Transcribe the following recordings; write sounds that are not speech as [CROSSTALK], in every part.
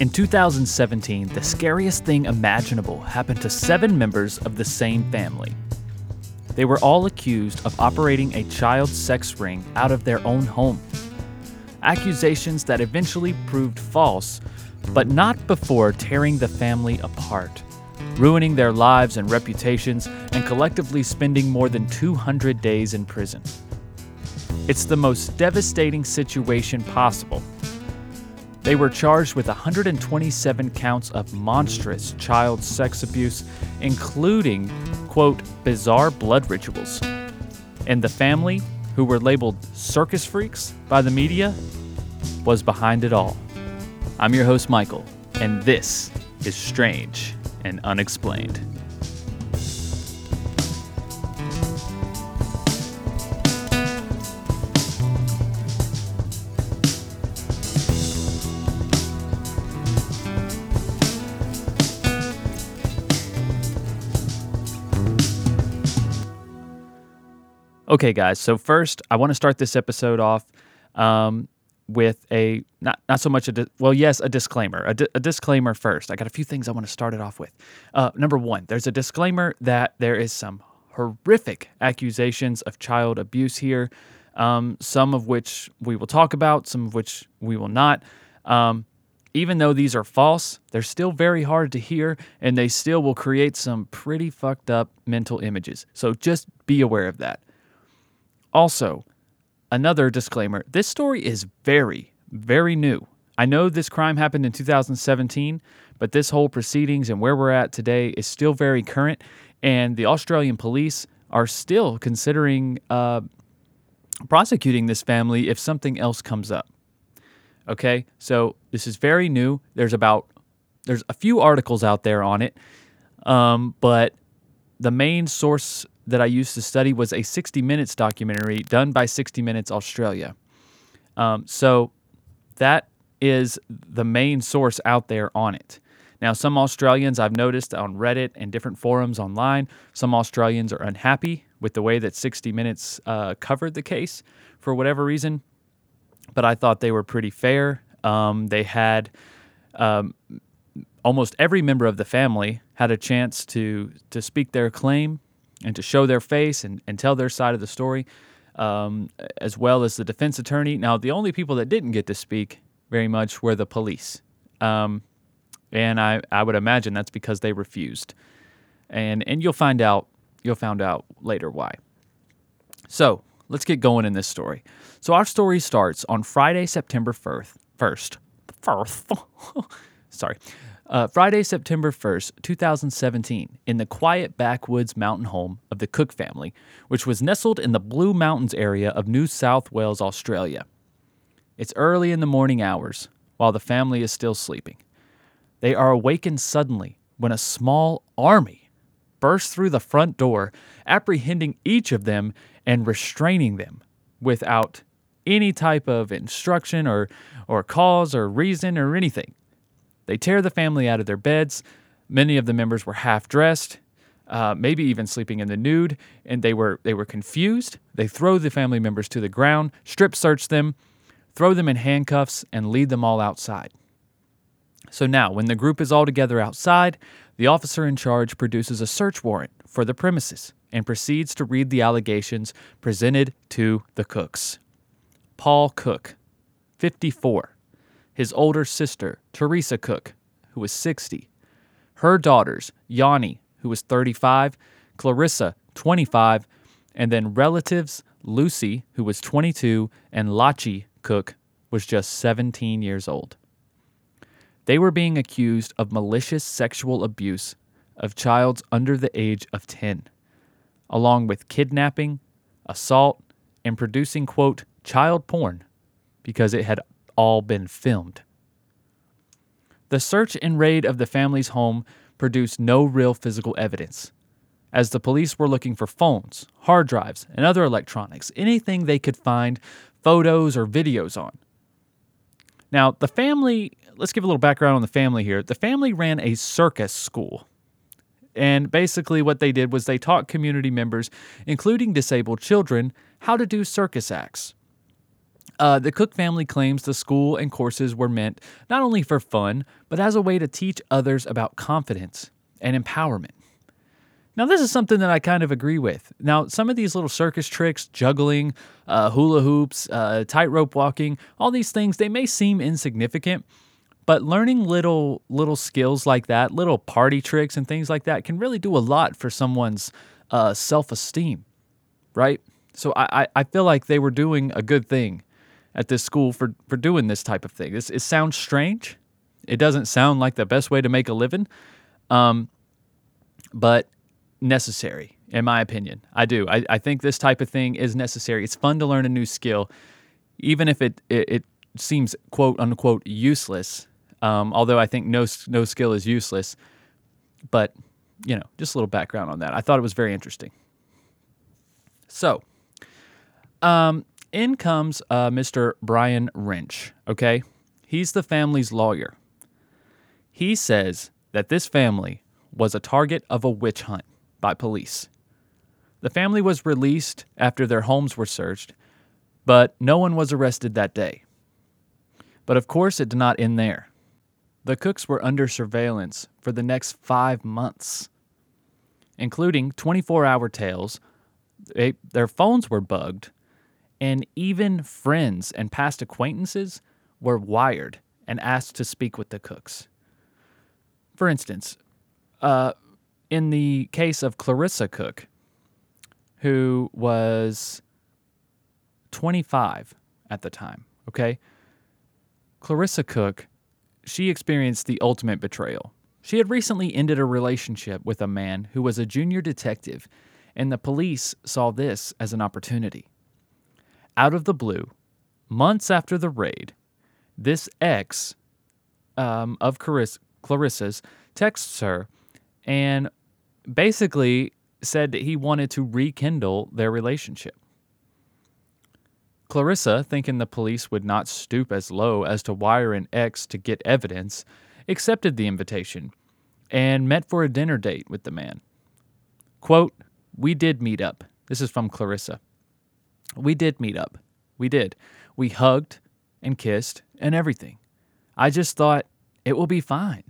In 2017, the scariest thing imaginable happened to seven members of the same family. They were all accused of operating a child sex ring out of their own home. Accusations that eventually proved false, but not before tearing the family apart, ruining their lives and reputations, and collectively spending more than 200 days in prison. It's the most devastating situation possible they were charged with 127 counts of monstrous child sex abuse, including, quote, bizarre blood rituals. And the family, who were labeled circus freaks by the media, was behind it all. I'm your host, Michael, and this is Strange and Unexplained. Okay, guys. So first, I want to start this episode off um, with a not not so much a di- well, yes, a disclaimer. A, di- a, disclaimer first. I got a few things I want to start it off with. Uh, number one, there's a disclaimer that there is some horrific accusations of child abuse here. Um, some of which we will talk about, some of which we will not. Um, even though these are false, they're still very hard to hear and they still will create some pretty fucked up mental images. So just be aware of that. Also, another disclaimer this story is very, very new. I know this crime happened in 2017, but this whole proceedings and where we're at today is still very current, and the Australian police are still considering uh, prosecuting this family if something else comes up. Okay, so this is very new. There's about there's a few articles out there on it, um, but the main source that I used to study was a 60 Minutes documentary done by 60 Minutes Australia. Um, so that is the main source out there on it. Now, some Australians I've noticed on Reddit and different forums online, some Australians are unhappy with the way that 60 Minutes uh, covered the case for whatever reason, but I thought they were pretty fair. Um, they had um, almost every member of the family had a chance to to speak their claim and to show their face and, and tell their side of the story, um, as well as the defense attorney. Now, the only people that didn't get to speak very much were the police. Um, and I, I would imagine that's because they refused. And, and you'll find out you'll find out later why. So let's get going in this story. So our story starts on Friday, September 1st. First, first, [LAUGHS] sorry, uh, Friday, September 1st, 2017, in the quiet backwoods mountain home of the Cook family, which was nestled in the Blue Mountains area of New South Wales, Australia. It's early in the morning hours, while the family is still sleeping. They are awakened suddenly when a small army bursts through the front door, apprehending each of them and restraining them without any type of instruction or, or cause or reason or anything. They tear the family out of their beds. Many of the members were half dressed, uh, maybe even sleeping in the nude, and they were they were confused. They throw the family members to the ground, strip search them, throw them in handcuffs, and lead them all outside. So now, when the group is all together outside, the officer in charge produces a search warrant for the premises and proceeds to read the allegations presented to the Cooks. Paul Cook, 54, his older sister, Teresa Cook, who was 60, her daughters, Yanni, who was 35, Clarissa, 25, and then relatives, Lucy, who was 22, and Lachi Cook was just 17 years old. They were being accused of malicious sexual abuse of childs under the age of 10, along with kidnapping, assault, and producing, quote, child porn because it had all been filmed. The search and raid of the family's home produced no real physical evidence, as the police were looking for phones, hard drives, and other electronics, anything they could find photos or videos on. Now, the family, let's give a little background on the family here. The family ran a circus school. And basically, what they did was they taught community members, including disabled children, how to do circus acts. Uh, the Cook family claims the school and courses were meant not only for fun, but as a way to teach others about confidence and empowerment. Now, this is something that I kind of agree with. Now, some of these little circus tricks, juggling, uh, hula hoops, uh, tightrope walking, all these things, they may seem insignificant, but learning little little skills like that, little party tricks and things like that, can really do a lot for someone's uh, self esteem, right? So I, I feel like they were doing a good thing at this school for, for doing this type of thing. This, it sounds strange. It doesn't sound like the best way to make a living, um, but necessary, in my opinion. I do. I, I think this type of thing is necessary. It's fun to learn a new skill, even if it, it, it seems quote unquote useless. Um, although I think no, no skill is useless. But, you know, just a little background on that. I thought it was very interesting. So, um, in comes uh, Mr. Brian Wrench, okay? He's the family's lawyer. He says that this family was a target of a witch hunt by police. The family was released after their homes were searched, but no one was arrested that day. But of course, it did not end there. The Cooks were under surveillance for the next five months, including 24 hour tails. They, their phones were bugged, and even friends and past acquaintances were wired and asked to speak with the Cooks. For instance, uh, in the case of Clarissa Cook, who was 25 at the time, okay? Clarissa Cook, she experienced the ultimate betrayal. She had recently ended a relationship with a man who was a junior detective, and the police saw this as an opportunity. Out of the blue, months after the raid, this ex um, of Clarissa's texts her and basically said that he wanted to rekindle their relationship. Clarissa, thinking the police would not stoop as low as to wire an ex to get evidence, accepted the invitation and met for a dinner date with the man. Quote, We did meet up. This is from Clarissa. We did meet up. We did. We hugged and kissed and everything. I just thought it will be fine.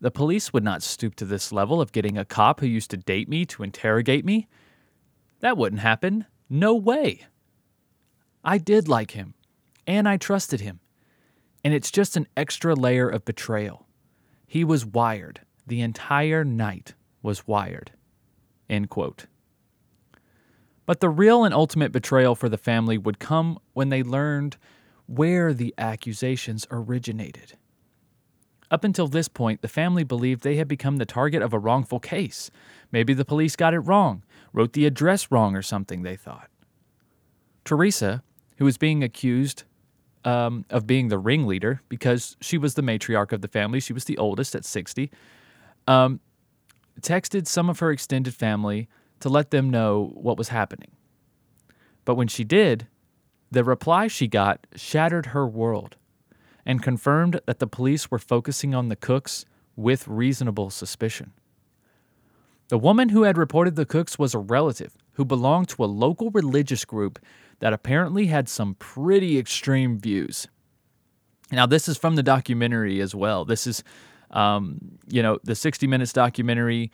The police would not stoop to this level of getting a cop who used to date me to interrogate me. That wouldn't happen. No way. I did like him, and I trusted him. And it's just an extra layer of betrayal. He was wired. The entire night was wired. End quote. But the real and ultimate betrayal for the family would come when they learned where the accusations originated. Up until this point, the family believed they had become the target of a wrongful case. Maybe the police got it wrong, wrote the address wrong or something, they thought. Teresa, who was being accused um, of being the ringleader because she was the matriarch of the family, she was the oldest at 60, um, texted some of her extended family to let them know what was happening. But when she did, the reply she got shattered her world and confirmed that the police were focusing on the Cooks with reasonable suspicion. The woman who had reported the Cooks was a relative who belonged to a local religious group that apparently had some pretty extreme views. Now, this is from the documentary as well. This is, um, you know, the 60 Minutes documentary.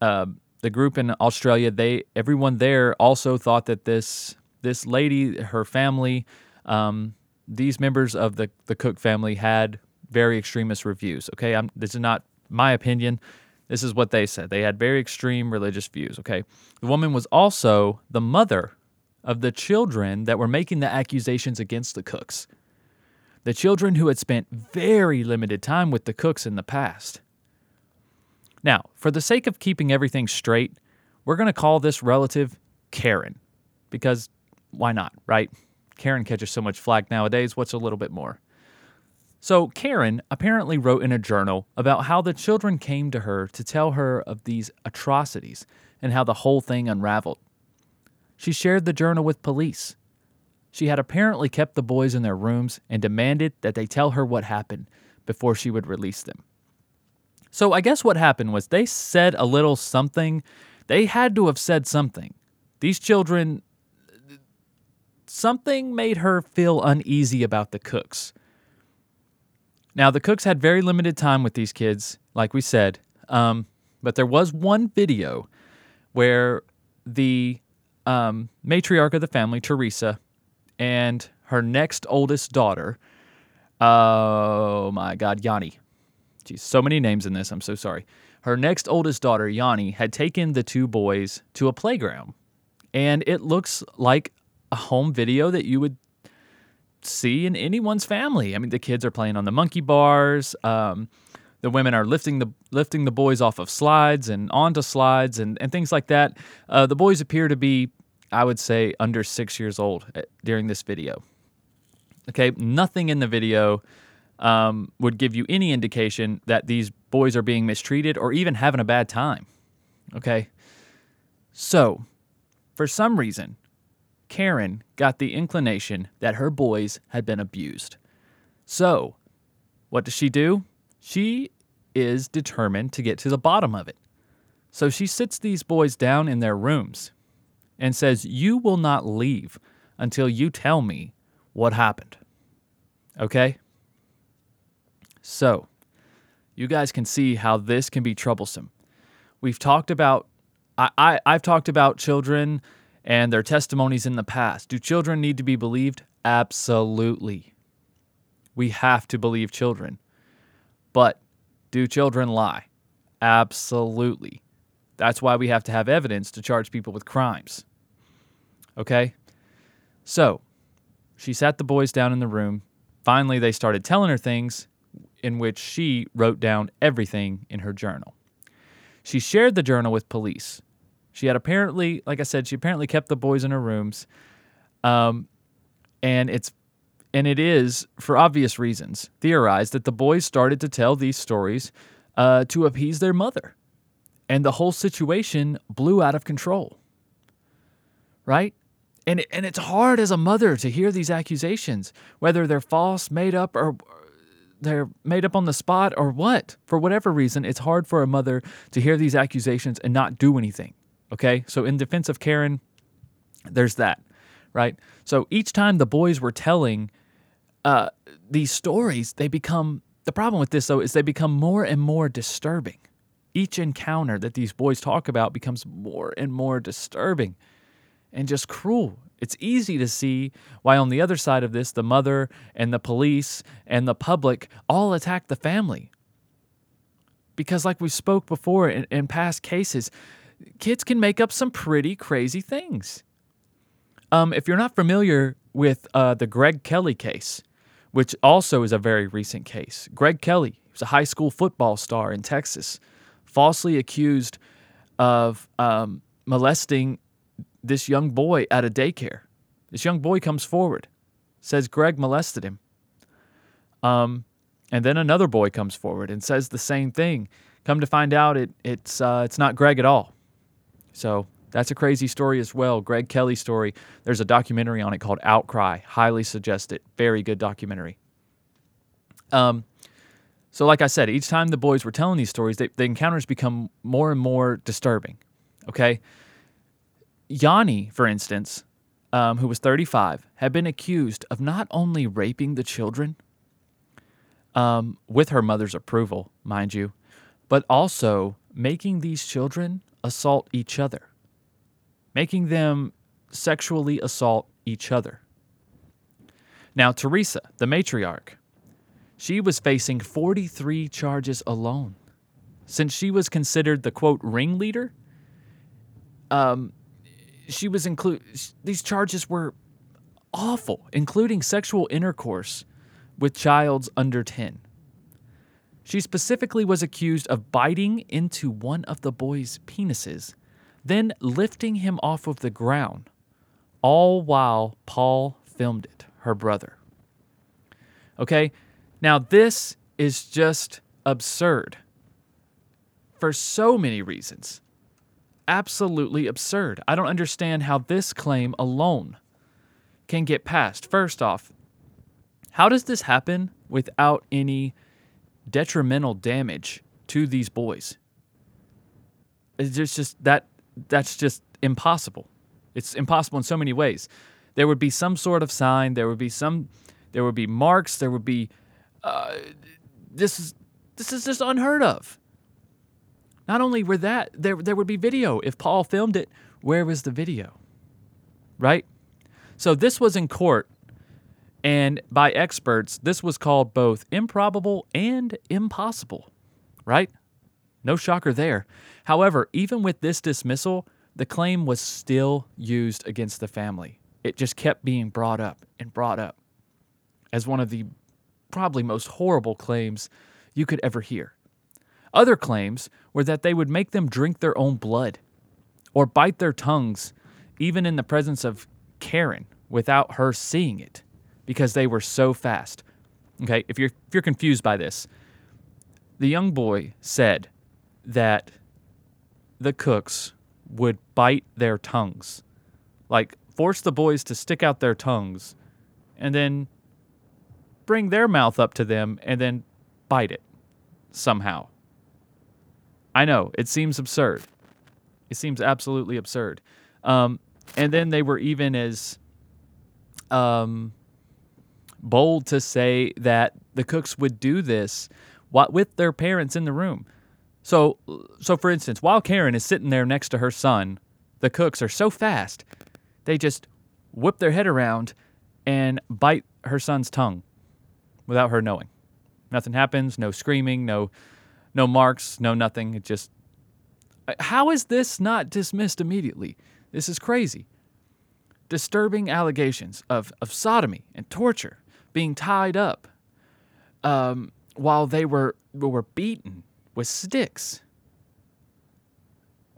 Uh, the group in Australia, they everyone there also thought that this this lady, her family, um, these members of the, the Cook family had very extremist reviews. Okay, I'm, this is not my opinion. This is what they said. They had very extreme religious views. Okay, the woman was also the mother of the children that were making the accusations against the Cooks. The children who had spent very limited time with the Cooks in the past. Now, for the sake of keeping everything straight, we're going to call this relative Karen because why not, right? Karen catches so much flack nowadays. What's a little bit more? So, Karen apparently wrote in a journal about how the children came to her to tell her of these atrocities and how the whole thing unraveled. She shared the journal with police. She had apparently kept the boys in their rooms and demanded that they tell her what happened before she would release them. So, I guess what happened was they said a little something. They had to have said something. These children something made her feel uneasy about the cooks. Now, the cooks had very limited time with these kids, like we said, um, but there was one video where the um, matriarch of the family, Teresa, and her next oldest daughter, oh my God, Yanni. Geez, so many names in this. I'm so sorry. Her next oldest daughter, Yanni, had taken the two boys to a playground. And it looks like a home video that you would see in anyone's family. I mean, the kids are playing on the monkey bars. Um, the women are lifting the lifting the boys off of slides and onto slides and, and things like that. Uh, the boys appear to be, I would say, under six years old uh, during this video. Okay, nothing in the video um, would give you any indication that these boys are being mistreated or even having a bad time. Okay, so for some reason, Karen got the inclination that her boys had been abused. So, what does she do? She is determined to get to the bottom of it. So she sits these boys down in their rooms and says, You will not leave until you tell me what happened. Okay? So, you guys can see how this can be troublesome. We've talked about, I, I, I've talked about children and their testimonies in the past. Do children need to be believed? Absolutely. We have to believe children. But do children lie? Absolutely. That's why we have to have evidence to charge people with crimes. Okay? So, she sat the boys down in the room. Finally, they started telling her things in which she wrote down everything in her journal. She shared the journal with police. She had apparently, like I said, she apparently kept the boys in her rooms. Um, and it's and it is, for obvious reasons, theorized that the boys started to tell these stories uh, to appease their mother. And the whole situation blew out of control. Right? And, and it's hard as a mother to hear these accusations, whether they're false, made up, or they're made up on the spot, or what. For whatever reason, it's hard for a mother to hear these accusations and not do anything. Okay? So, in defense of Karen, there's that, right? So, each time the boys were telling uh, these stories, they become the problem with this, though, is they become more and more disturbing. Each encounter that these boys talk about becomes more and more disturbing and just cruel. It's easy to see why, on the other side of this, the mother and the police and the public all attack the family. Because, like we spoke before in, in past cases, kids can make up some pretty crazy things. Um, if you're not familiar with uh, the Greg Kelly case, which also is a very recent case. Greg Kelly was a high school football star in Texas, falsely accused of um, molesting this young boy at a daycare. This young boy comes forward, says Greg molested him. Um, and then another boy comes forward and says the same thing. Come to find out, it, it's uh, it's not Greg at all. So that's a crazy story as well. Greg Kelly story. There's a documentary on it called Outcry. Highly suggest it. Very good documentary. Um, so like I said, each time the boys were telling these stories, they, the encounters become more and more disturbing. Okay. Yanni, for instance, um, who was 35, had been accused of not only raping the children, um, with her mother's approval, mind you, but also making these children assault each other making them sexually assault each other. Now, Teresa, the matriarch, she was facing 43 charges alone. Since she was considered the quote ringleader, um, she was include these charges were awful, including sexual intercourse with childs under 10. She specifically was accused of biting into one of the boys' penises then lifting him off of the ground, all while Paul filmed it, her brother. Okay, now this is just absurd for so many reasons. Absolutely absurd. I don't understand how this claim alone can get passed. First off, how does this happen without any detrimental damage to these boys? It's just that that's just impossible. It's impossible in so many ways. There would be some sort of sign. There would be some. There would be marks. There would be. Uh, this is this is just unheard of. Not only were that there, there would be video. If Paul filmed it, where was the video? Right. So this was in court, and by experts, this was called both improbable and impossible. Right. No shocker there. However, even with this dismissal, the claim was still used against the family. It just kept being brought up and brought up as one of the probably most horrible claims you could ever hear. Other claims were that they would make them drink their own blood or bite their tongues, even in the presence of Karen, without her seeing it, because they were so fast. Okay, if you're if you're confused by this, the young boy said that the cooks would bite their tongues, like force the boys to stick out their tongues, and then bring their mouth up to them and then bite it somehow. I know, it seems absurd. It seems absolutely absurd. Um, and then they were even as um, bold to say that the cooks would do this with their parents in the room. So, so for instance, while Karen is sitting there next to her son, the cooks are so fast, they just whip their head around and bite her son's tongue without her knowing. Nothing happens, no screaming, no no marks, no nothing. It just How is this not dismissed immediately? This is crazy. Disturbing allegations of, of sodomy and torture, being tied up um, while they were were beaten with sticks.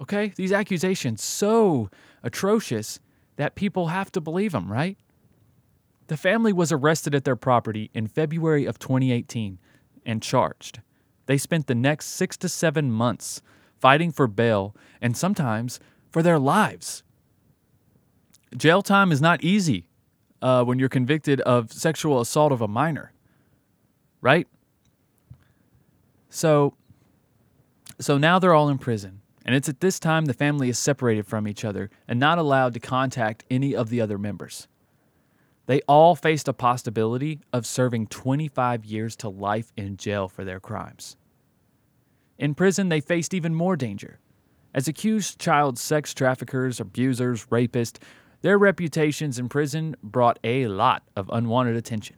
Okay? These accusations so atrocious that people have to believe them, right? The family was arrested at their property in February of 2018 and charged. They spent the next six to seven months fighting for bail and sometimes for their lives. Jail time is not easy uh, when you're convicted of sexual assault of a minor, right? So, so now they're all in prison, and it's at this time the family is separated from each other and not allowed to contact any of the other members. They all faced a possibility of serving 25 years to life in jail for their crimes. In prison, they faced even more danger. As accused child sex traffickers, abusers, rapists, their reputations in prison brought a lot of unwanted attention.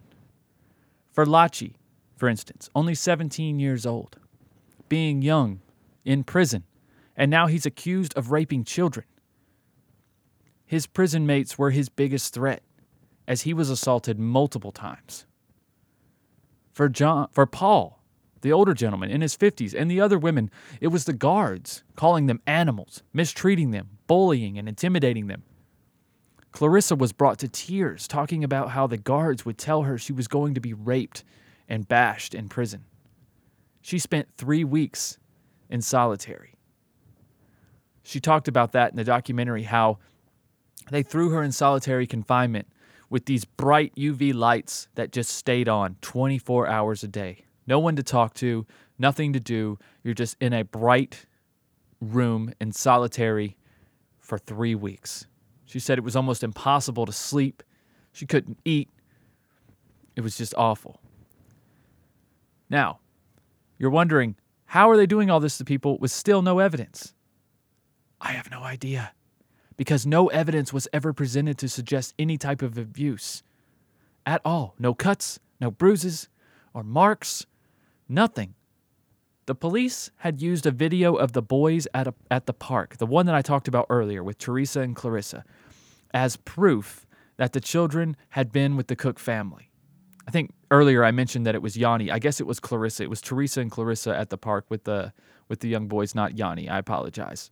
For Lachi, for instance, only 17 years old, being young, in prison, and now he's accused of raping children. His prison mates were his biggest threat as he was assaulted multiple times. For John for Paul, the older gentleman in his 50s, and the other women, it was the guards calling them animals, mistreating them, bullying and intimidating them. Clarissa was brought to tears talking about how the guards would tell her she was going to be raped and bashed in prison. She spent three weeks in solitary. She talked about that in the documentary how they threw her in solitary confinement with these bright UV lights that just stayed on 24 hours a day. No one to talk to, nothing to do. You're just in a bright room in solitary for three weeks. She said it was almost impossible to sleep. She couldn't eat. It was just awful. Now, you're wondering, how are they doing all this to people with still no evidence? I have no idea because no evidence was ever presented to suggest any type of abuse. At all. No cuts, no bruises, or marks, nothing. The police had used a video of the boys at, a, at the park, the one that I talked about earlier with Teresa and Clarissa, as proof that the children had been with the Cook family. I think earlier I mentioned that it was Yanni. I guess it was Clarissa. It was Teresa and Clarissa at the park with the with the young boys, not Yanni. I apologize.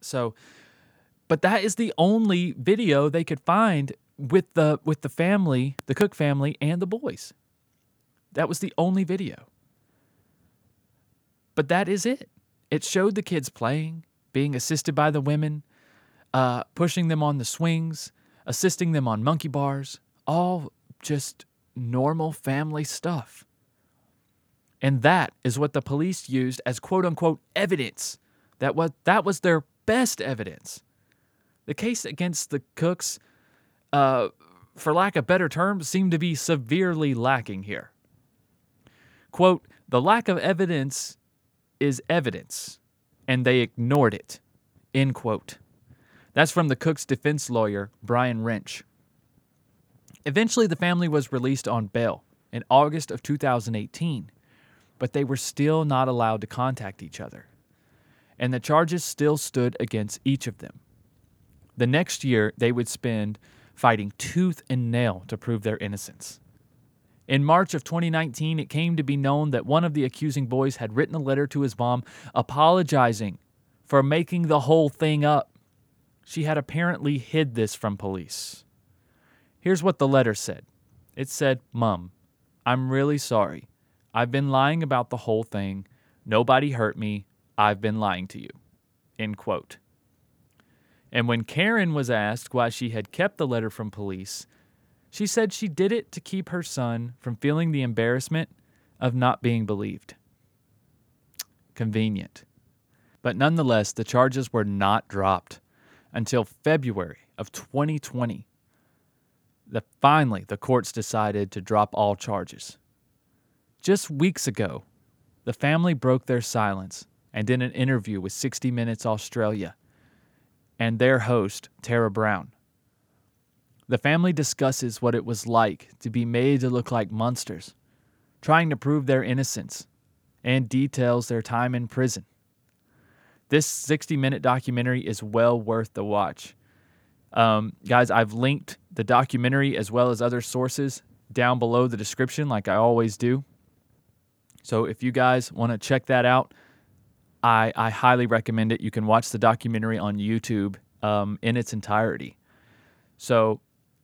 So but that is the only video they could find with the with the family, the Cook family and the boys. That was the only video. But that is it. It showed the kids playing, being assisted by the women, uh, pushing them on the swings, assisting them on monkey bars, all just normal family stuff. And that is what the police used as quote unquote evidence. That was that was their best evidence. The case against the Cooks uh, for lack of better terms, seemed to be severely lacking here. Quote, the lack of evidence is evidence, and they ignored it. End quote. That's from the Cook's defense lawyer, Brian Wrench. Eventually, the family was released on bail in August of 2018, but they were still not allowed to contact each other. And the charges still stood against each of them. The next year, they would spend fighting tooth and nail to prove their innocence. In March of 2019, it came to be known that one of the accusing boys had written a letter to his mom apologizing for making the whole thing up. She had apparently hid this from police. Here's what the letter said it said, Mum, I'm really sorry. I've been lying about the whole thing. Nobody hurt me. I've been lying to you. End quote. And when Karen was asked why she had kept the letter from police, she said she did it to keep her son from feeling the embarrassment of not being believed. Convenient. But nonetheless, the charges were not dropped until February of 2020. The, finally, the courts decided to drop all charges. Just weeks ago, the family broke their silence and in an interview with 60 Minutes Australia and their host, Tara Brown. The family discusses what it was like to be made to look like monsters, trying to prove their innocence, and details their time in prison. This 60 minute documentary is well worth the watch. Um, guys, I've linked the documentary as well as other sources down below the description, like I always do. So if you guys want to check that out, I, I highly recommend it. You can watch the documentary on YouTube um, in its entirety. So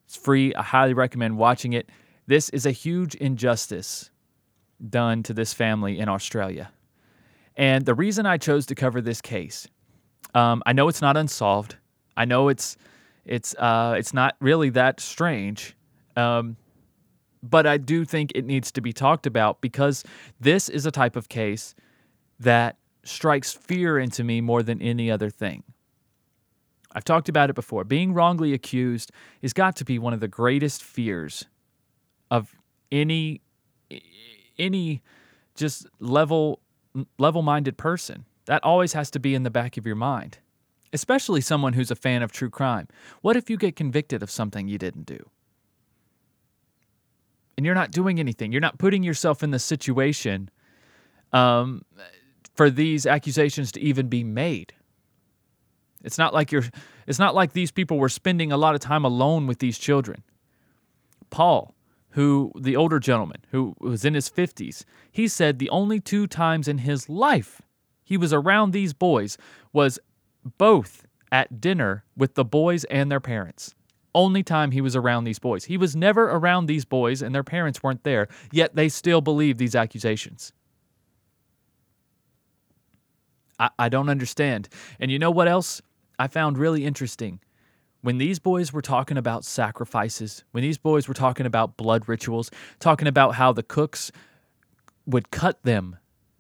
it's free. I highly recommend watching it. This is a huge injustice done to this family in Australia. And the reason I chose to cover this case, um, I know it's not unsolved. I know it's it's uh, it's not really that strange, um, but I do think it needs to be talked about because this is a type of case that strikes fear into me more than any other thing. I've talked about it before. Being wrongly accused has got to be one of the greatest fears of any any just level level-minded person. That always has to be in the back of your mind, especially someone who's a fan of true crime. What if you get convicted of something you didn't do? And you're not doing anything. You're not putting yourself in the situation um, for these accusations to even be made. It's not like you're it's not like these people were spending a lot of time alone with these children. Paul, who the older gentleman who was in his 50s, he said the only two times in his life he was around these boys was both at dinner with the boys and their parents. Only time he was around these boys. He was never around these boys and their parents weren't there, yet they still believe these accusations. I, don't understand. And you know what else? I found really interesting. When these boys were talking about sacrifices, when these boys were talking about blood rituals, talking about how the cooks would cut them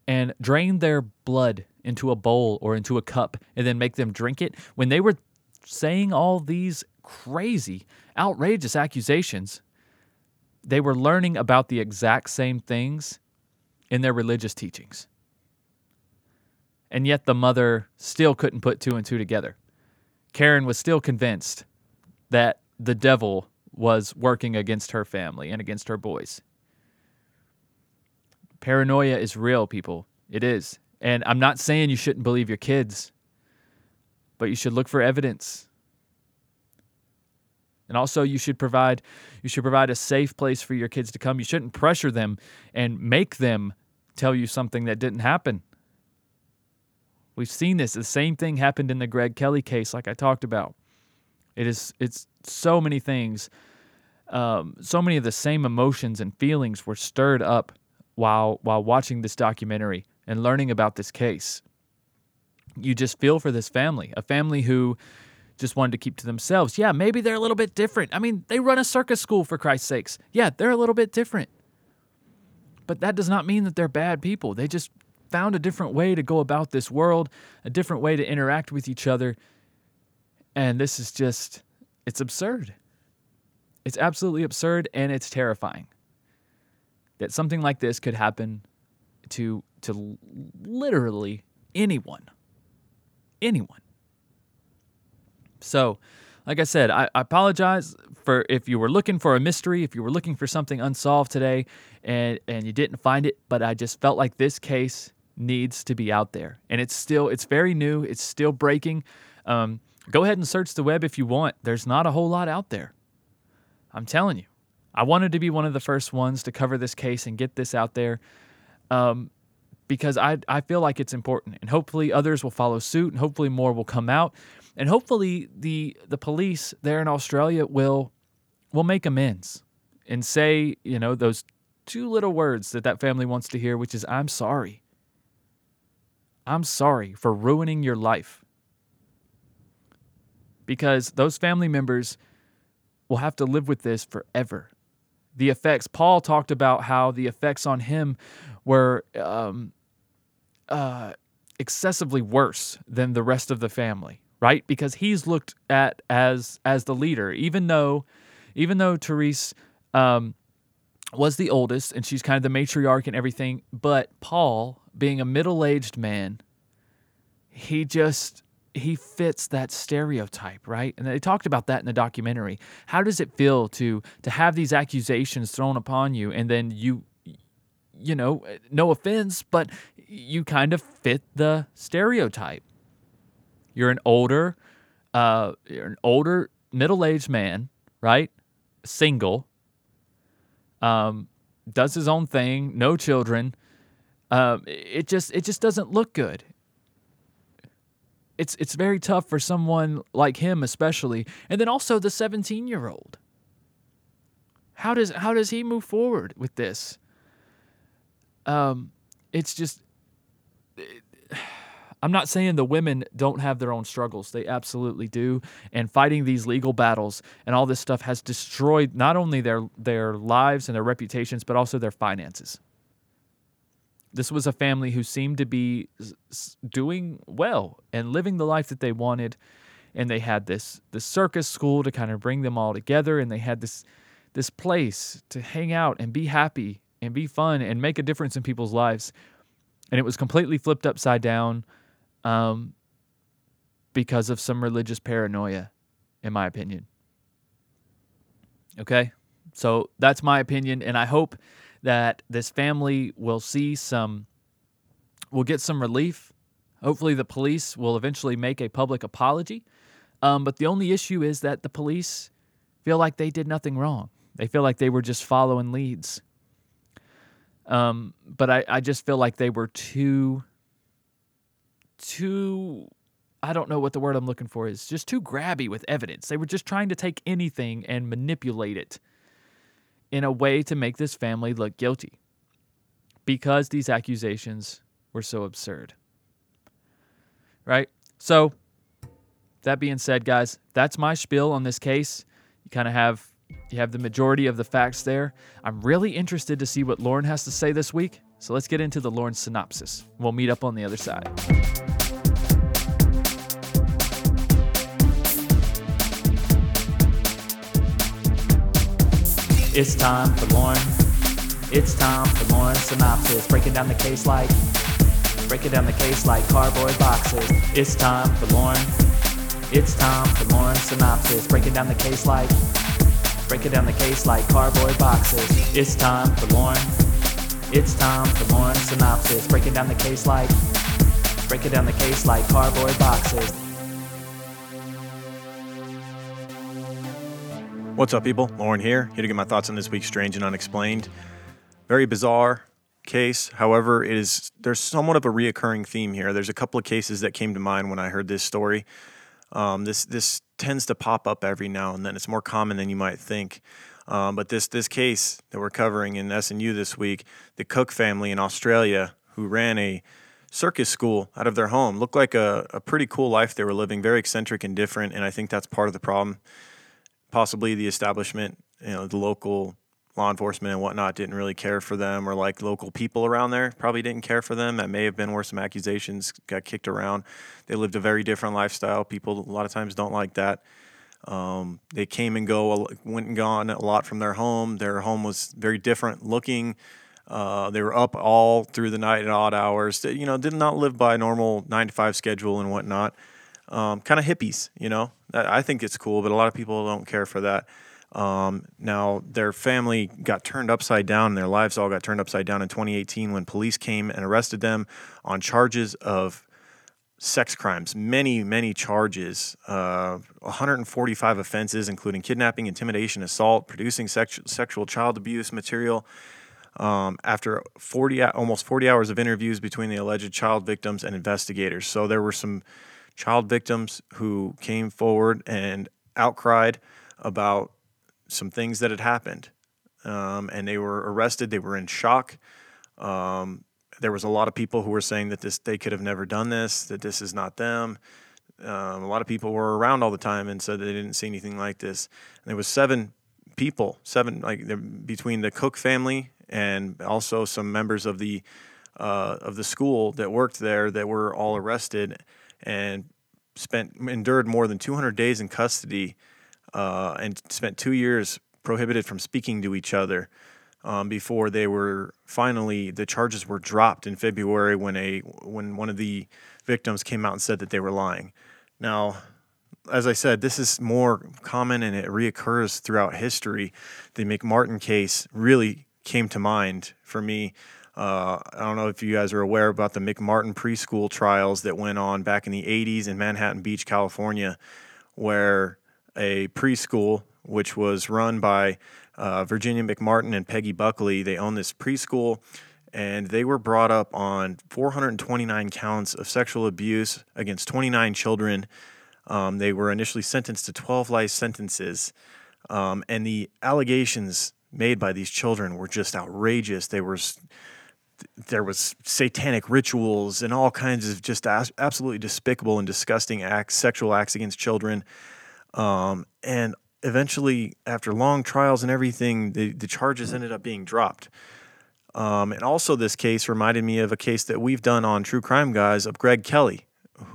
and drain their blood into a bowl or into a cup and then make them drink it, when they were saying all these crazy, outrageous accusations, they were learning about the exact same things in their religious teachings. And yet the mother still couldn't put two and two together. Karen was still convinced that the devil was working against her family and against her boys. Paranoia is real, people. It is. And I'm not saying you shouldn't believe your kids, but you should look for evidence. And also you should provide you should provide a safe place for your kids to come. You shouldn't pressure them and make them tell you something that didn't happen. We've seen this. The same thing happened in the Greg Kelly case, like I talked about. It is it's so many things. Um, so many of the same emotions and feelings were stirred up while while watching this documentary and learning about this case. You just feel for this family, a family who just wanted to keep to themselves. Yeah, maybe they're a little bit different. I mean, they run a circus school for Christ's sakes. Yeah, they're a little bit different. But that does not mean that they're bad people. They just found a different way to go about this world, a different way to interact with each other. And this is just, it's absurd. It's absolutely absurd and it's terrifying that something like this could happen to to literally anyone. Anyone. So, like I said, I, I, apologize for if you were looking for a mystery, if you were looking for something unsolved today and and you didn't find it, but I just felt like this case needs to be out there. And it's still it's very new, it's still breaking. Um, go ahead and search the web if you want. There's not a whole lot out there. I'm telling you. I wanted to be one of the first ones to cover this case and get this out there. Um, because I, I feel like it's important and hopefully others will follow suit and hopefully more will come out and hopefully the the police there in Australia will will make amends and say you know those two little words that that family wants to hear which is I'm sorry I'm sorry for ruining your life. Because those family members will have to live with this forever. The effects Paul talked about how the effects on him were um, uh, excessively worse than the rest of the family right? Because he's looked at as as the leader, even though even though Therese um, was the oldest and she's kind of the matriarch and everything, but Paul, being a middle aged man, he just he fits that stereotype, right? And they talked about that in the documentary. How does it feel to to have these accusations thrown upon you and then you you know, no offense, but you kind of fit the stereotype. You're an older, uh, you're an older middle-aged man, right? Single. Um, does his own thing, no children. Um, it just it just doesn't look good. It's it's very tough for someone like him, especially, and then also the 17 year old. How does how does he move forward with this? Um, it's just. It, I'm not saying the women don't have their own struggles. They absolutely do. And fighting these legal battles and all this stuff has destroyed not only their their lives and their reputations, but also their finances. This was a family who seemed to be doing well and living the life that they wanted. And they had this this circus school to kind of bring them all together, and they had this this place to hang out and be happy and be fun and make a difference in people's lives. And it was completely flipped upside down um, because of some religious paranoia, in my opinion. Okay? So that's my opinion, and I hope that this family will see some, will get some relief. Hopefully, the police will eventually make a public apology. Um, but the only issue is that the police feel like they did nothing wrong. They feel like they were just following leads. Um, but I, I just feel like they were too too I don't know what the word I'm looking for is, just too grabby with evidence. They were just trying to take anything and manipulate it in a way to make this family look guilty because these accusations were so absurd. Right? So, that being said, guys, that's my spiel on this case. You kind of have you have the majority of the facts there. I'm really interested to see what Lauren has to say this week. So let's get into the Lauren synopsis. We'll meet up on the other side. It's time for Lauren. It's time for Lauren synopsis. Breaking down the case like breaking down the case like cardboard boxes. It's time for Lauren. It's time for Lauren synopsis. Breaking down the case like breaking down the case like cardboard boxes. It's time for Lauren. It's time for Lauren synopsis. Breaking down the case like breaking down the case like cardboard boxes. What's up, people? Lauren here, here to get my thoughts on this week's Strange and Unexplained. Very bizarre case. However, it is there's somewhat of a reoccurring theme here. There's a couple of cases that came to mind when I heard this story. Um, this this tends to pop up every now and then. It's more common than you might think. Um, but this this case that we're covering in SNU this week, the Cook family in Australia who ran a circus school out of their home, looked like a, a pretty cool life they were living, very eccentric and different. And I think that's part of the problem possibly the establishment, you know, the local law enforcement and whatnot didn't really care for them or like local people around there probably didn't care for them that may have been where some accusations got kicked around they lived a very different lifestyle people a lot of times don't like that Um, they came and go, went and gone a lot from their home. Their home was very different looking. Uh, they were up all through the night at odd hours. You know, did not live by a normal nine to five schedule and whatnot. Um, kind of hippies, you know. I think it's cool, but a lot of people don't care for that. Um, now, their family got turned upside down, and their lives all got turned upside down in 2018 when police came and arrested them on charges of sex crimes. Many, many charges, uh, 145 offenses, including kidnapping, intimidation, assault, producing sex- sexual child abuse material. Um, after 40, almost 40 hours of interviews between the alleged child victims and investigators. So there were some child victims who came forward and outcried about some things that had happened. Um, and they were arrested. They were in shock. Um, there was a lot of people who were saying that this they could have never done this, that this is not them. Um, a lot of people were around all the time and said they didn't see anything like this. And there was seven people, seven like between the Cook family and also some members of the uh, of the school that worked there that were all arrested and spent endured more than 200 days in custody uh, and spent two years prohibited from speaking to each other um, before they were finally the charges were dropped in February when a when one of the victims came out and said that they were lying. Now, as I said, this is more common and it reoccurs throughout history. The McMartin case really came to mind for me. Uh, I don't know if you guys are aware about the McMartin preschool trials that went on back in the 80s in Manhattan Beach, California, where a preschool, which was run by uh, Virginia McMartin and Peggy Buckley. They own this preschool, and they were brought up on 429 counts of sexual abuse against 29 children. Um, they were initially sentenced to 12 life sentences, um, and the allegations made by these children were just outrageous. They were there was satanic rituals and all kinds of just absolutely despicable and disgusting acts, sexual acts against children. Um, and eventually, after long trials and everything, the, the charges ended up being dropped. Um, and also, this case reminded me of a case that we've done on True Crime Guys of Greg Kelly,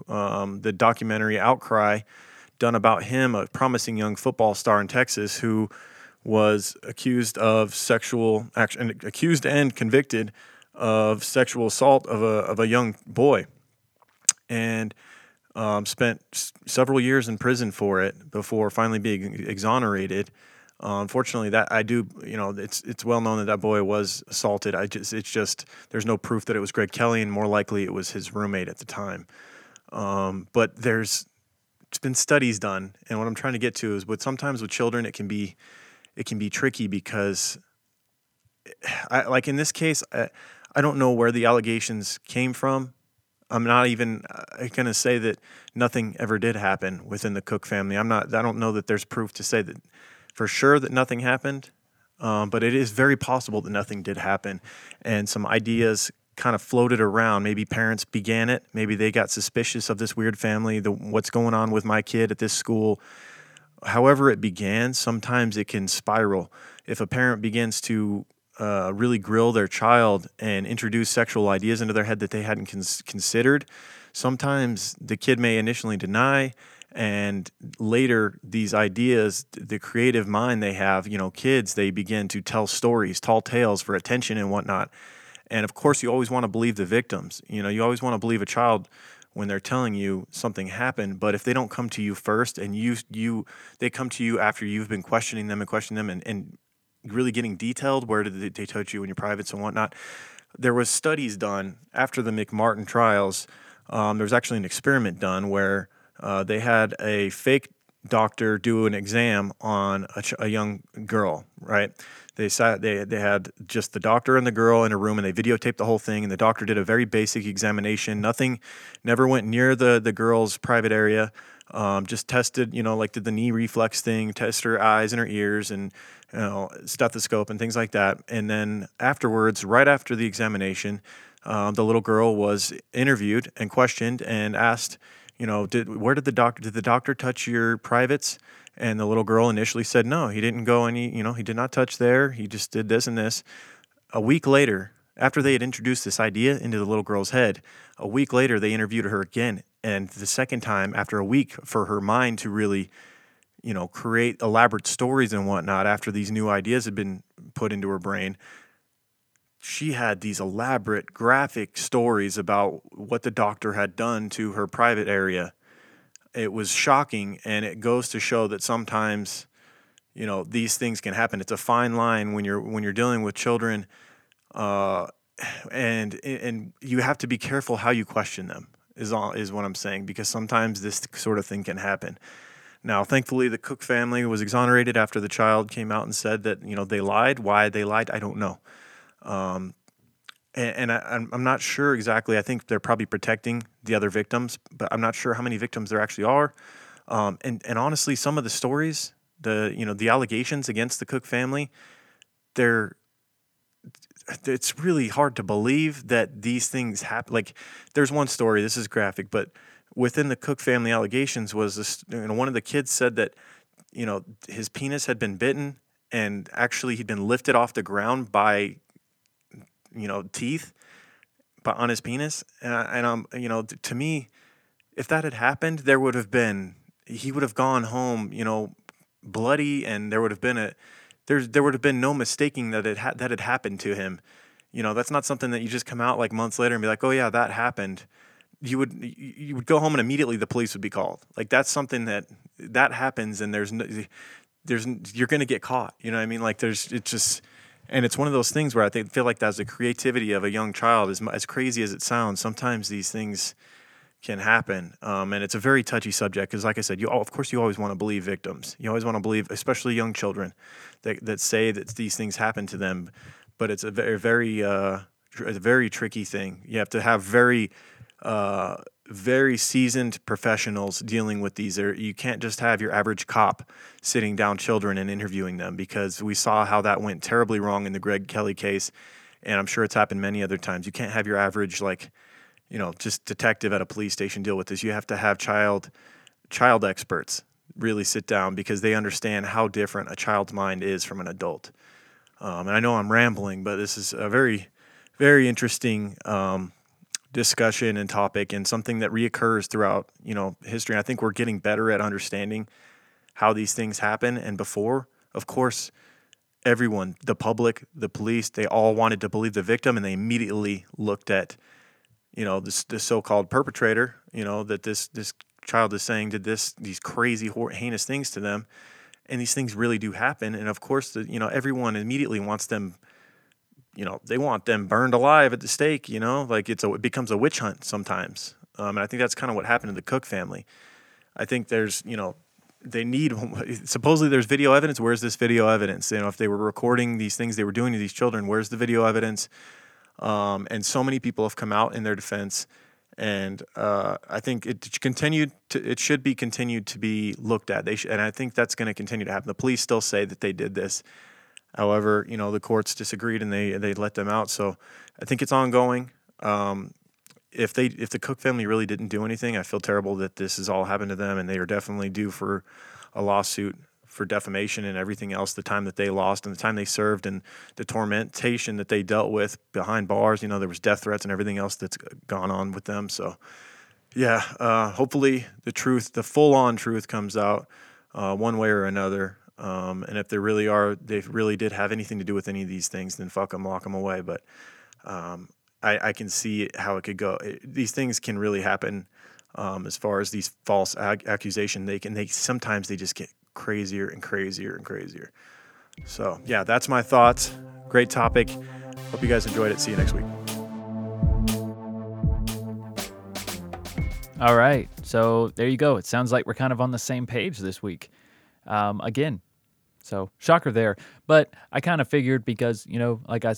um, the documentary Outcry, done about him, a promising young football star in Texas who was accused of sexual action, accused and convicted of sexual assault of a of a young boy, and um, spent s- several years in prison for it before finally being exonerated. Uh, unfortunately, that I do, you know, it's it's well known that that boy was assaulted. I just, it's just there's no proof that it was Greg Kelly, and more likely it was his roommate at the time. Um, but there's it's been studies done, and what I'm trying to get to is, with sometimes with children, it can be it can be tricky because, I, like in this case, I, I don't know where the allegations came from. I'm not even uh, going to say that nothing ever did happen within the Cook family. I'm not. I don't know that there's proof to say that for sure that nothing happened, um, but it is very possible that nothing did happen, and some ideas kind of floated around. Maybe parents began it. Maybe they got suspicious of this weird family. The what's going on with my kid at this school. However, it began. Sometimes it can spiral. If a parent begins to uh, really grill their child and introduce sexual ideas into their head that they hadn't cons- considered. Sometimes the kid may initially deny, and later these ideas, the creative mind they have, you know, kids, they begin to tell stories, tall tales for attention and whatnot. And of course, you always want to believe the victims. You know, you always want to believe a child when they're telling you something happened but if they don't come to you first and you you they come to you after you've been questioning them and questioning them and, and really getting detailed. Where did they touch you in your privates and whatnot? There was studies done after the McMartin trials. Um, there was actually an experiment done where uh, they had a fake doctor do an exam on a, ch- a, young girl. Right? They sat. They they had just the doctor and the girl in a room, and they videotaped the whole thing. And the doctor did a very basic examination. Nothing, never went near the the girl's private area. Um, just tested, you know, like did the knee reflex thing, test her eyes and her ears, and you know, stethoscope and things like that. And then afterwards, right after the examination, um, the little girl was interviewed and questioned and asked, you know, did where did the doctor did the doctor touch your privates? And the little girl initially said no, he didn't go any, you know, he did not touch there. He just did this and this. A week later, after they had introduced this idea into the little girl's head, a week later they interviewed her again, and the second time, after a week, for her mind to really you know, create elaborate stories and whatnot after these new ideas had been put into her brain. She had these elaborate graphic stories about what the doctor had done to her private area. It was shocking, and it goes to show that sometimes, you know, these things can happen. It's a fine line when you're when you're dealing with children, uh, and and you have to be careful how you question them. Is all is what I'm saying because sometimes this sort of thing can happen. Now, thankfully, the Cook family was exonerated after the child came out and said that you know they lied. Why they lied, I don't know. Um, and, and I, I'm I'm not sure exactly. I think they're probably protecting the other victims, but I'm not sure how many victims there actually are. Um, and and honestly, some of the stories, the you know the allegations against the Cook family, they're it's really hard to believe that these things happen. Like, there's one story. This is graphic, but within the Cook family allegations was this. You know, one of the kids said that you know his penis had been bitten, and actually he'd been lifted off the ground by you know teeth, on his penis. And, I, and you know, to me, if that had happened, there would have been he would have gone home, you know, bloody, and there would have been a there's there would have been no mistaking that it ha- that had happened to him. You know, that's not something that you just come out like months later and be like, "Oh yeah, that happened." You would you would go home and immediately the police would be called. Like that's something that that happens and there's no, there's you're going to get caught. You know what I mean? Like there's it's just and it's one of those things where I think feel like that's the creativity of a young child as as crazy as it sounds. Sometimes these things can happen. Um, and it's a very touchy subject because, like I said, you of course you always want to believe victims. You always want to believe, especially young children, that that say that these things happen to them. But it's a very very uh, a very tricky thing. You have to have very uh, very seasoned professionals dealing with these. You can't just have your average cop sitting down children and interviewing them because we saw how that went terribly wrong in the Greg Kelly case, and I'm sure it's happened many other times. You can't have your average like you know, just detective at a police station deal with this. You have to have child child experts really sit down because they understand how different a child's mind is from an adult. Um, and I know I'm rambling, but this is a very, very interesting um, discussion and topic, and something that reoccurs throughout you know history. And I think we're getting better at understanding how these things happen. And before, of course, everyone, the public, the police, they all wanted to believe the victim, and they immediately looked at you know this this so-called perpetrator you know that this this child is saying did this these crazy heinous things to them and these things really do happen and of course the, you know everyone immediately wants them you know they want them burned alive at the stake you know like it's a it becomes a witch hunt sometimes um, and i think that's kind of what happened to the cook family i think there's you know they need [LAUGHS] supposedly there's video evidence where's this video evidence you know if they were recording these things they were doing to these children where's the video evidence um, and so many people have come out in their defense. And uh, I think it continued to, it should be continued to be looked at. They sh- and I think that's going to continue to happen. The police still say that they did this. However, you know the courts disagreed and they they let them out. So I think it's ongoing. Um, if they if the Cook family really didn't do anything, I feel terrible that this has all happened to them, and they are definitely due for a lawsuit for defamation and everything else, the time that they lost and the time they served and the tormentation that they dealt with behind bars. You know, there was death threats and everything else that's gone on with them. So, yeah, uh, hopefully the truth, the full on truth comes out uh, one way or another. Um, and if they really are, they really did have anything to do with any of these things, then fuck them, lock them away. But um, I, I, can see how it could go. It, these things can really happen. Um, as far as these false ag- accusation, they can they sometimes they just get crazier and crazier and crazier. So, yeah, that's my thoughts. Great topic. Hope you guys enjoyed it. See you next week. All right. So, there you go. It sounds like we're kind of on the same page this week. Um, again, so shocker there. But I kind of figured because, you know, like I,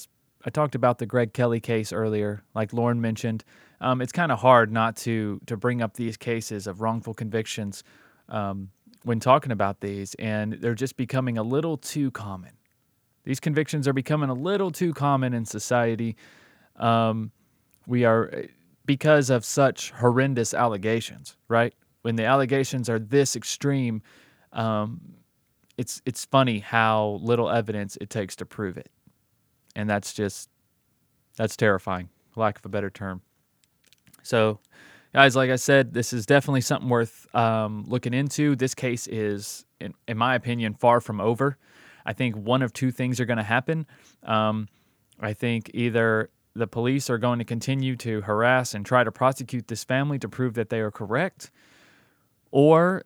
I talked about the Greg Kelly case earlier, like Lauren mentioned, um, it's kind of hard not to to bring up these cases of wrongful convictions um, when talking about these, and they're just becoming a little too common. These convictions are becoming a little too common in society. Um, we are because of such horrendous allegations, right? When the allegations are this extreme, um, it's it's funny how little evidence it takes to prove it, and that's just that's terrifying, lack of a better term. So, guys, like I said, this is definitely something worth um, looking into. This case is, in, in my opinion, far from over. I think one of two things are going to happen. Um, I think either the police are going to continue to harass and try to prosecute this family to prove that they are correct, or,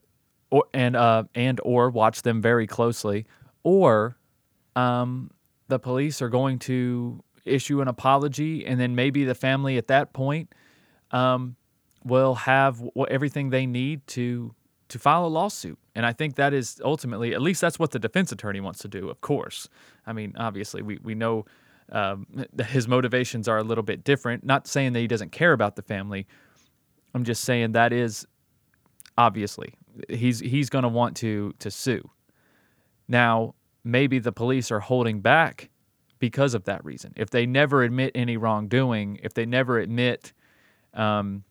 or and uh, and or watch them very closely, or um, the police are going to issue an apology, and then maybe the family at that point um, will have w- everything they need to to file a lawsuit. And I think that is ultimately, at least that's what the defense attorney wants to do. Of course, I mean, obviously, we we know um, his motivations are a little bit different. Not saying that he doesn't care about the family. I'm just saying that is obviously he's he's going to want to to sue. Now, maybe the police are holding back because of that reason. If they never admit any wrongdoing, if they never admit um,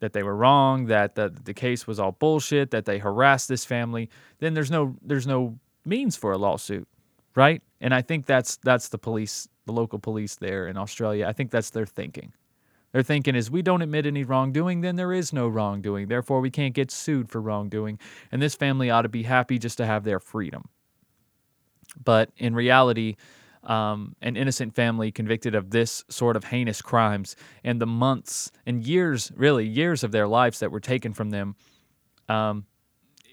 that they were wrong, that the the case was all bullshit, that they harassed this family, then there's no there's no means for a lawsuit, right? And I think that's that's the police, the local police there in Australia. I think that's their thinking. Their thinking is we don't admit any wrongdoing, then there is no wrongdoing. Therefore, we can't get sued for wrongdoing. And this family ought to be happy just to have their freedom. But in reality, um, an innocent family convicted of this sort of heinous crimes and the months and years, really years of their lives that were taken from them, um,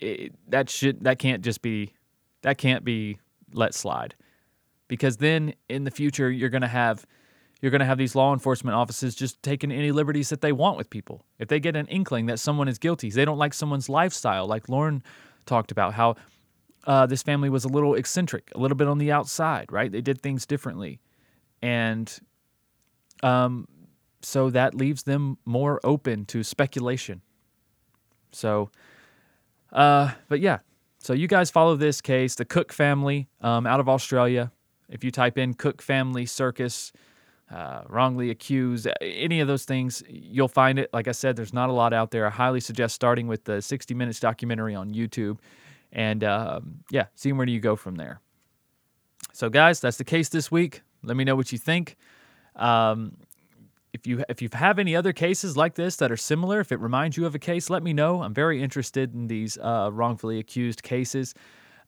it, that should that can't just be that can't be let slide, because then in the future you're going to have you're going to have these law enforcement offices just taking any liberties that they want with people. If they get an inkling that someone is guilty, they don't like someone's lifestyle, like Lauren talked about, how uh, this family was a little eccentric, a little bit on the outside, right? They did things differently. And um, so that leaves them more open to speculation. So, uh, but yeah, so you guys follow this case, the Cook family um, out of Australia. If you type in Cook family circus, uh, wrongly accused, any of those things, you'll find it. Like I said, there's not a lot out there. I highly suggest starting with the 60 Minutes documentary on YouTube and um, yeah, seeing where do you go from there. So, guys, that's the case this week. Let me know what you think. Um, if you if you have any other cases like this that are similar, if it reminds you of a case, let me know. I'm very interested in these uh, wrongfully accused cases.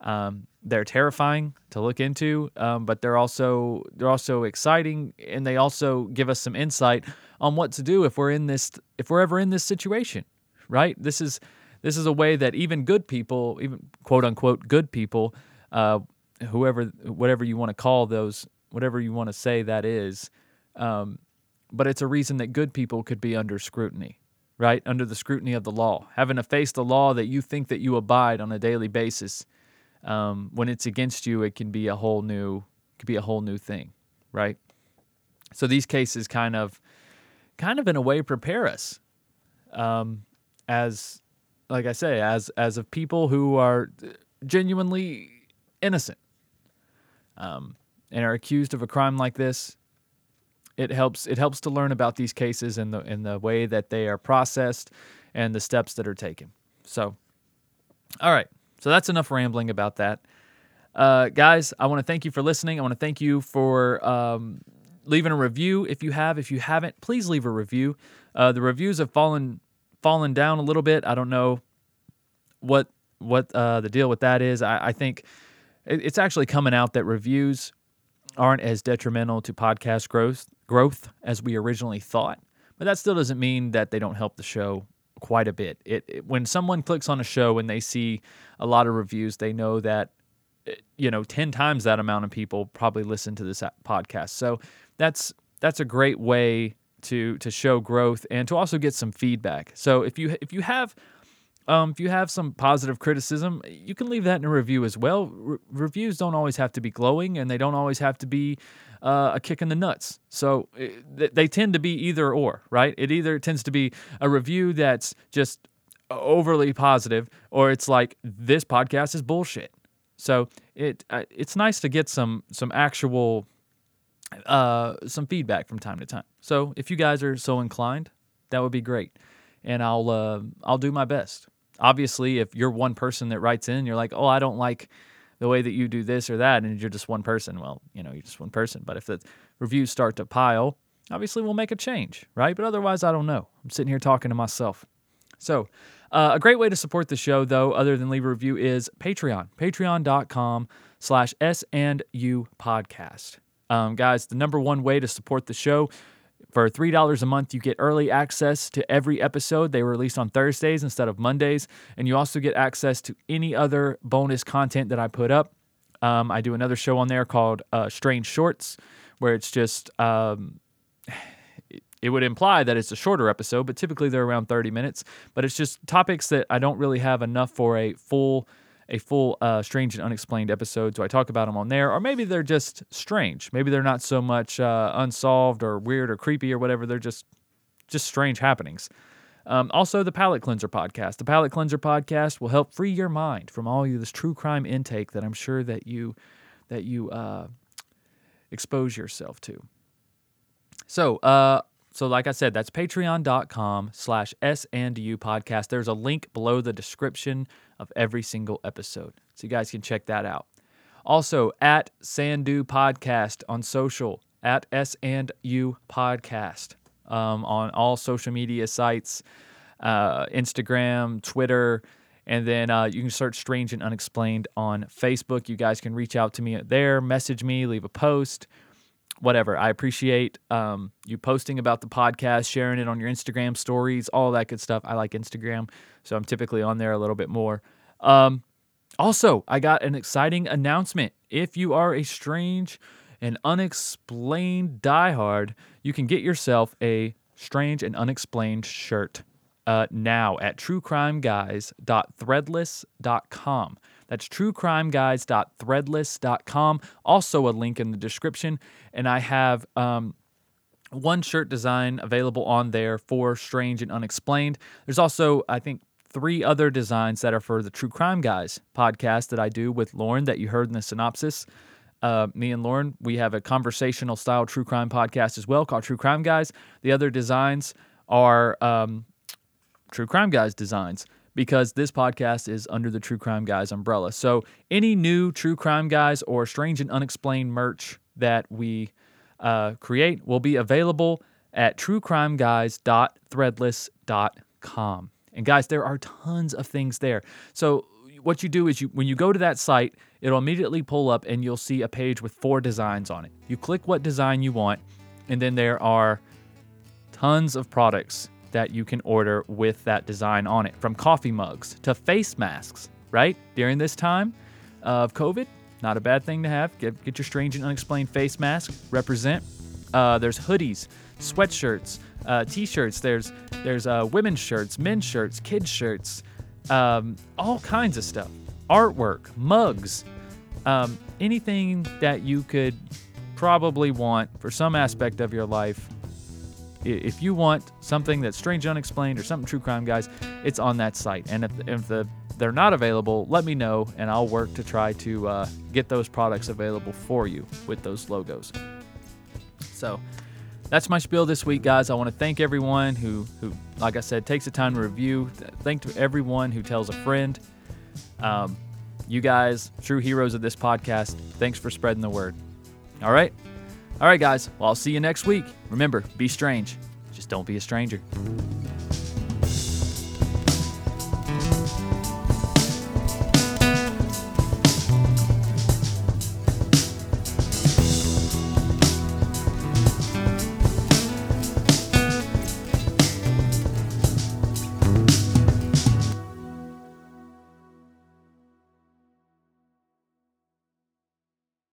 Um, they're terrifying to look into, um, but they're also they're also exciting, and they also give us some insight on what to do if we're in this if we're ever in this situation. Right? This is this is a way that even good people, even quote unquote good people, uh, whoever, whatever you want to call those, whatever you want to say that is, um, but it's a reason that good people could be under scrutiny, right? Under the scrutiny of the law, having to face the law that you think that you abide on a daily basis. Um, when it's against you, it can be a whole new, could be a whole new thing, right? So these cases kind of, kind of in a way prepare us um, as like I say, as as of people who are genuinely innocent, um, and are accused of a crime like this. It helps. It helps to learn about these cases and the in the way that they are processed and the steps that are taken. So, all right. So that's enough rambling about that. Uh, guys, I want to thank you for listening. I want to thank you for um, leaving a review if you have. If you haven't, please leave a review. Uh, the reviews have fallen fallen down a little bit. I don't know what what uh, the deal with that is. I, I think it, it's actually coming out that reviews aren't as detrimental to podcast growth growth as we originally thought. But that still doesn't mean that they don't help the show quite a bit. It, it, when someone clicks on a show and they see a lot of reviews, they know that eh, you know 10 times that amount of people probably listen to this podcast. So that's that's a great way to to show growth and to also get some feedback. So if you if you have um, if you have some positive criticism, you can leave that in a review as well. Re- reviews don't always have to be glowing, and they don't always have to be uh, a kick in the nuts. So it, eh, they tend to be either or, right? It either tends to be a review that's just overly positive, or it's like this podcast is bullshit. So it uh, it's nice to get some some actual uh, some feedback from time to time. So if you guys are so inclined, that would be great, and I'll uh, I'll do my best. Obviously, if you're one person that writes in, you're like, oh, I don't like the way that you do this or that, and you're just one person. Well, you know, you're just one person. But if the reviews start to pile, obviously we'll make a change, right? But otherwise, I don't know. I'm sitting here talking to myself. So, uh, a great way to support the show, though, other than leave a review, is Patreon. Patreon.com slash S and U podcast. Um, guys, the number one way to support the show for $3 a month, you get early access to every episode. They were released on Thursdays instead of Mondays. And you also get access to any other bonus content that I put up. Um, I do another show on there called uh, Strange Shorts, where it's just, um, [SIGHS] it would imply that it's a shorter episode, but typically they're around 30 minutes. But it's just topics that I don't really have enough for a full a full uh, strange and unexplained episode. So I talk about them on there, or maybe they're just strange. Maybe they're not so much uh, unsolved or weird or creepy or whatever. They're just just strange happenings. Um, also, the Palette Cleanser podcast. The Palette Cleanser podcast will help free your mind from all of this true crime intake that I'm sure that you that you uh, expose yourself to. So, uh, so like I said, that's patreon.com slash S and U podcast. There's a link below the description of every single episode. So you guys can check that out. Also at Sandu Podcast on social, at S and U Podcast um, on all social media sites, uh, Instagram, Twitter, and then uh, you can search Strange and Unexplained on Facebook. You guys can reach out to me there, message me, leave a post, whatever. I appreciate um, you posting about the podcast, sharing it on your Instagram stories, all that good stuff. I like Instagram, so I'm typically on there a little bit more. Um, also, I got an exciting announcement. If you are a strange and unexplained diehard, you can get yourself a strange and unexplained shirt uh, now at truecrimeguys.threadless.com. That's truecrimeguys.threadless.com. Also, a link in the description. And I have um, one shirt design available on there for Strange and Unexplained. There's also, I think, three other designs that are for the True Crime Guys podcast that I do with Lauren that you heard in the synopsis. Uh, me and Lauren, we have a conversational style true crime podcast as well called True Crime Guys. The other designs are um, True Crime Guys designs because this podcast is under the True Crime Guys umbrella. So any new True Crime Guys or strange and unexplained merch that we uh, create will be available at truecrimeguys.threadless.com. And guys, there are tons of things there. So what you do is you when you go to that site, it'll immediately pull up and you'll see a page with four designs on it. You click what design you want, and then there are tons of products that you can order with that design on it, from coffee mugs to face masks, right? During this time of COVID, not a bad thing to have. Get, get your strange and unexplained face mask, represent. Uh, there's hoodies, sweatshirts, uh, t-shirts. There's there's uh, women's shirts, men's shirts, kids shirts, um, all kinds of stuff. Artwork, mugs, um, anything that you could probably want for some aspect of your life. If you want something that's strange, unexplained, or something true crime, guys, it's on that site. And if, if the they're not available, let me know, and I'll work to try to uh, get those products available for you with those logos. So that's my spiel this week, guys. I want to thank everyone who, who, like I said, takes the time to review. Thank to everyone who tells a friend. Um, you guys, true heroes of this podcast, thanks for spreading the word. All right? All right, guys. Well, I'll see you next week. Remember, be strange. Just don't be a stranger.